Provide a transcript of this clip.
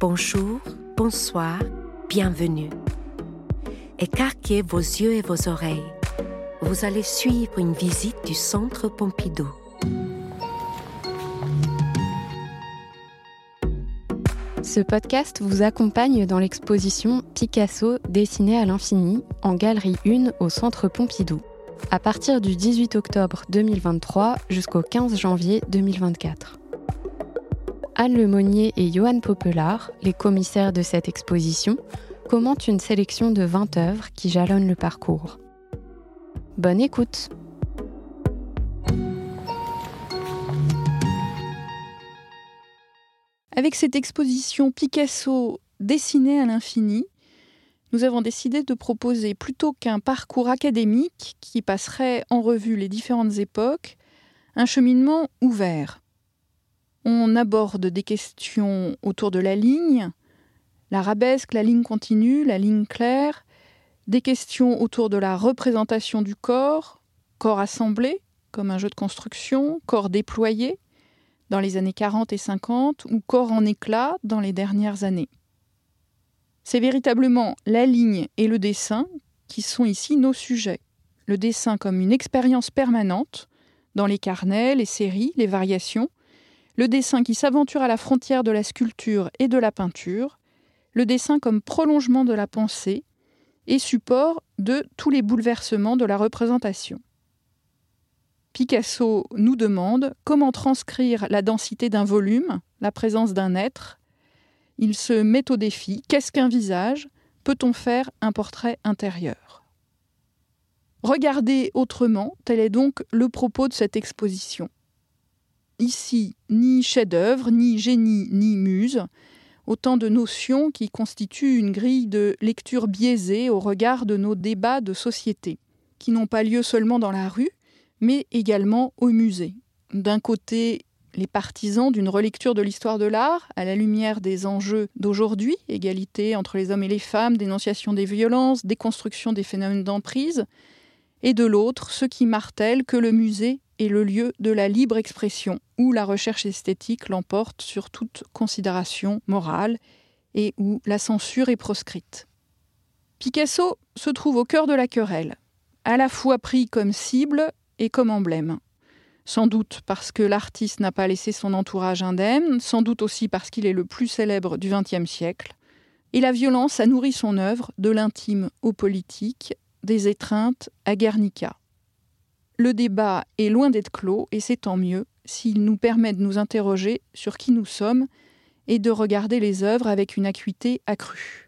Bonjour, bonsoir, bienvenue. Écarquez vos yeux et vos oreilles. Vous allez suivre une visite du Centre Pompidou. Ce podcast vous accompagne dans l'exposition Picasso dessiné à l'infini en galerie 1 au Centre Pompidou, à partir du 18 octobre 2023 jusqu'au 15 janvier 2024. Anne Lemonnier et Johan Popelard, les commissaires de cette exposition, commentent une sélection de 20 œuvres qui jalonnent le parcours. Bonne écoute Avec cette exposition Picasso dessinée à l'infini, nous avons décidé de proposer plutôt qu'un parcours académique qui passerait en revue les différentes époques, un cheminement ouvert. On aborde des questions autour de la ligne, l'arabesque, la ligne continue, la ligne claire, des questions autour de la représentation du corps, corps assemblé, comme un jeu de construction, corps déployé, dans les années 40 et 50, ou corps en éclat dans les dernières années. C'est véritablement la ligne et le dessin qui sont ici nos sujets. Le dessin comme une expérience permanente, dans les carnets, les séries, les variations, le dessin qui s'aventure à la frontière de la sculpture et de la peinture, le dessin comme prolongement de la pensée et support de tous les bouleversements de la représentation. Picasso nous demande comment transcrire la densité d'un volume, la présence d'un être. Il se met au défi qu'est-ce qu'un visage? Peut-on faire un portrait intérieur? Regardez autrement, tel est donc le propos de cette exposition. Ici, ni chef-d'œuvre, ni génie, ni muse, autant de notions qui constituent une grille de lecture biaisée au regard de nos débats de société, qui n'ont pas lieu seulement dans la rue, mais également au musée. D'un côté, les partisans d'une relecture de l'histoire de l'art à la lumière des enjeux d'aujourd'hui, égalité entre les hommes et les femmes, dénonciation des violences, déconstruction des phénomènes d'emprise, et de l'autre, ceux qui martèlent que le musée est le lieu de la libre expression, où la recherche esthétique l'emporte sur toute considération morale et où la censure est proscrite. Picasso se trouve au cœur de la querelle, à la fois pris comme cible et comme emblème. Sans doute parce que l'artiste n'a pas laissé son entourage indemne, sans doute aussi parce qu'il est le plus célèbre du XXe siècle. Et la violence a nourri son œuvre, de l'intime au politique, des étreintes à Guernica. Le débat est loin d'être clos et c'est tant mieux s'il nous permet de nous interroger sur qui nous sommes et de regarder les œuvres avec une acuité accrue.